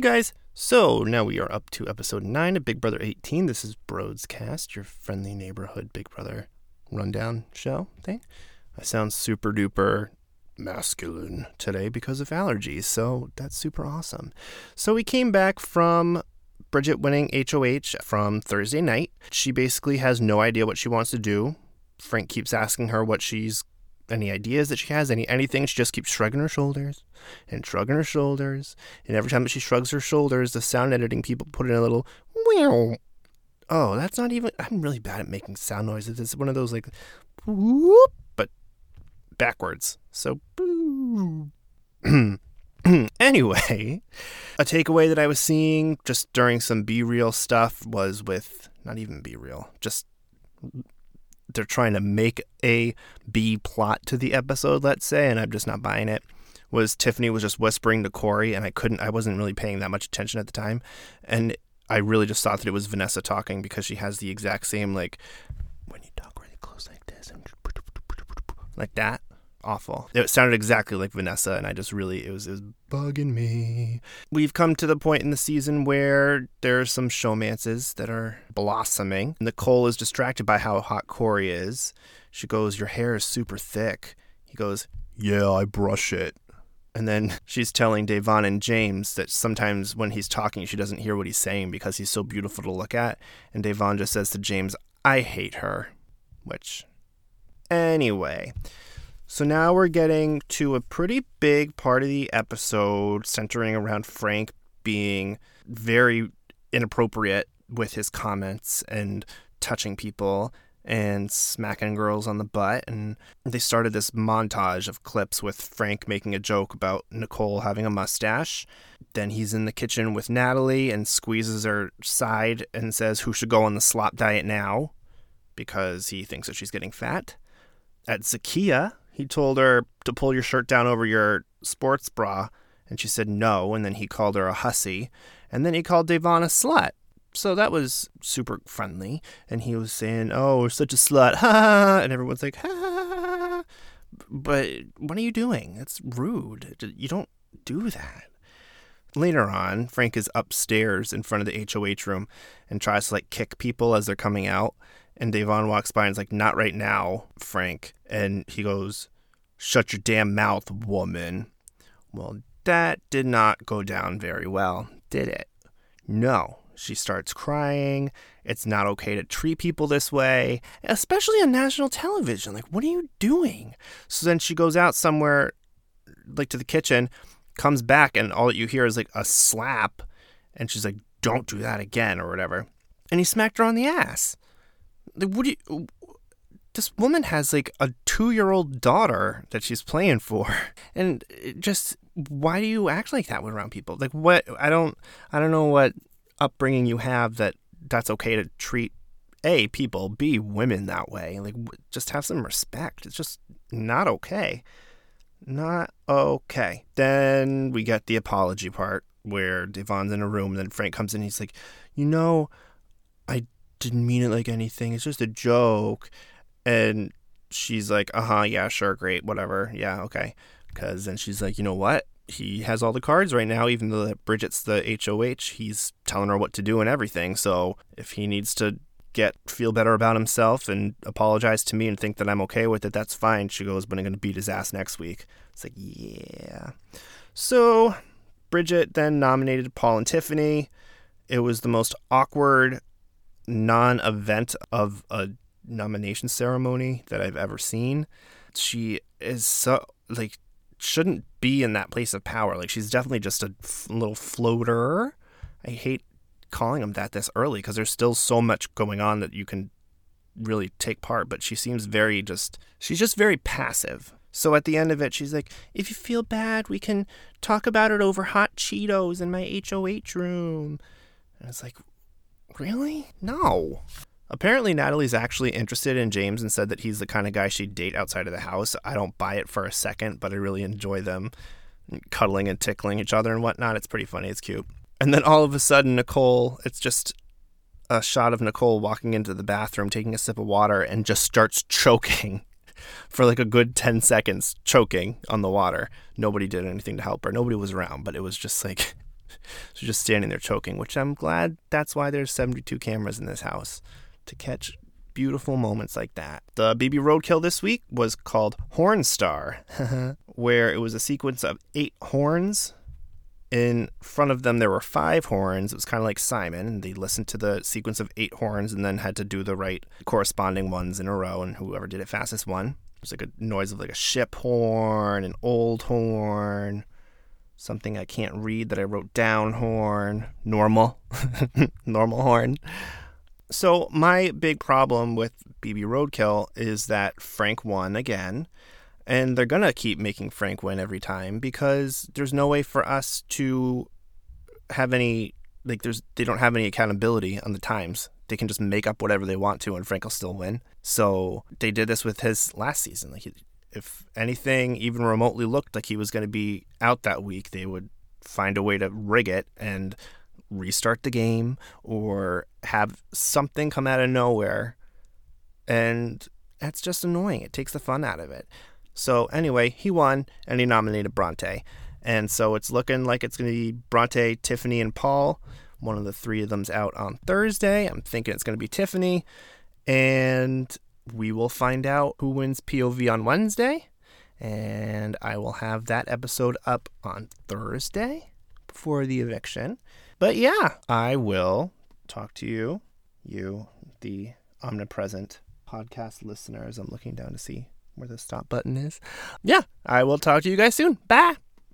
Hey guys! So now we are up to episode 9 of Big Brother 18. This is Broads Cast, your friendly neighborhood Big Brother rundown show thing. I sound super duper masculine today because of allergies, so that's super awesome. So we came back from Bridgette winning HOH from Thursday night. She basically has no idea what she wants to do. Frank keeps asking her what she's any ideas that she has, any anything. She just keeps shrugging her shoulders and shrugging her shoulders. And every time that she shrugs her shoulders, the sound editing people put in a little Meow. Oh, that's not even I'm really bad at making sound noises. It's one of those like whoop, but backwards. So anyway, a takeaway that I was seeing just during some B real stuff was with not even B real, just they're trying to make a B plot to the episode, let's say, and I'm just not buying it. Was Tiffany was just whispering to Corey, and I couldn't, I wasn't really paying that much attention at the time, and I really just thought that it was Vanessa talking because she has the exact same like when you talk really close like this and like that awful. It sounded exactly like Vanessa, and I just really it was it was bugging me. We've come to the point in the season where there are some showmances that are blossoming. Nicole is distracted by how hot Corey is. She goes, "Your hair is super thick." He goes, "Yeah, I brush it." And then she's telling Da'Vonne and James that sometimes when he's talking, she doesn't hear what he's saying because he's so beautiful to look at. And Da'Vonne just says to James, I hate her. Which, anyway. So now we're getting to a pretty big part of the episode centering around Frank being very inappropriate with his comments and touching people and smacking girls on the butt. And they started this montage of clips with Frank making a joke about Nicole having a mustache. Then he's in the kitchen with Natalie and squeezes her side and says, Who should go on the slop diet now? Because he thinks that she's getting fat. At Zakiyah, he told her to pull your shirt down over your sports bra, and she said no, and then he called her a hussy, and then he called Da'Vonne a slut. So that was super friendly, and he was saying, "Oh, such a slut," ha and everyone's like, "Ha ha. But what are you doing? That's rude. You don't do that. Later on, Frank is upstairs in front of the HOH room and tries to like kick people as they're coming out. And Da'Vonne walks by and is like, Not right now, Frank. And he goes, Shut your damn mouth, woman. Well, that did not go down very well, did it? No. She starts crying. It's not okay to treat people this way, especially on national television. Like, what are you doing? So then she goes out somewhere, like to the kitchen, comes back, and all that you hear is like a slap. And she's like, don't do that again, or whatever. And he smacked her on the ass. What do you this woman has like a two year old daughter that she's playing for. And just why do you act like that around people? Like what I don't I don't know what upbringing you have that that's okay to treat a people, b women that way. Like just have some respect. It's just not okay. Not okay. Then we get the apology part where Da'Vonne's in a room, and then Frank comes in. he's like, you know, didn't mean it like anything. It's just a joke. And she's like, uh huh, yeah, sure, great, whatever. Yeah, okay. Because then she's like, you know what? He has all the cards right now, even though Bridgette's the HOH. He's telling her what to do and everything. So if he needs to get feel better about himself and apologize to me and think that I'm okay with it, that's fine. She goes, but I'm going to beat his ass next week. It's like, yeah. So Bridget then nominated Paul and Tiffany. It was the most awkward non event of a nomination ceremony that I've ever seen. She is so like shouldn't be in that place of power. Like she's definitely just a f- little floater. I hate calling them that this early because there's still so much going on that you can really take part. But she seems very just she's just very passive. So at the end of it, she's like, "If you feel bad, we can talk about it over hot Cheetos in my HOH room." And it's like, really? No. Apparently, Natalie's actually interested in James and said that he's the kind of guy she'd date outside of the house. I don't buy it for a second, but I really enjoy them cuddling and tickling each other and whatnot. It's pretty funny. It's cute. And then all of a sudden, Nicole, it's just a shot of Nicole walking into the bathroom, taking a sip of water, and just starts choking for like a good 10 seconds, choking on the water. Nobody did anything to help her. Nobody was around, but it was just like She's just standing there choking, which I'm glad that's why there's 72 cameras in this house to catch beautiful moments like that. The BB Roadkill this week was called Horn Star, where it was a sequence of eight horns. In front of them, there were five horns. It was kind of like Simon. They listened to the sequence of eight horns and then had to do the right corresponding ones in a row, and whoever did it fastest won. It was like a noise of like a ship horn, an old horn, something I can't read that I wrote down horn, normal, normal horn. So my big problem with BB Roadkill is that Frank won again, and they're gonna keep making Frank win every time because there's no way for us to have any like there's they don't have any accountability on the times. They can just make up whatever they want to, and Frank will still win. So they did this with his last season. Like if anything even remotely looked like he was going to be out that week, they would find a way to rig it and restart the game or have something come out of nowhere. And that's just annoying. It takes the fun out of it. So, anyway, he won and he nominated Bronte. And so it's looking like it's going to be Bronte, Tiffany, and Paul. One of the three of them's out on Thursday. I'm thinking it's going to be Tiffany. And we will find out who wins POV on Wednesday. And I will have that episode up on Thursday before the eviction. But yeah, I will talk to you, you, the omnipresent podcast listeners. I'm looking down to see where the stop button is. Yeah, I will talk to you guys soon. Bye.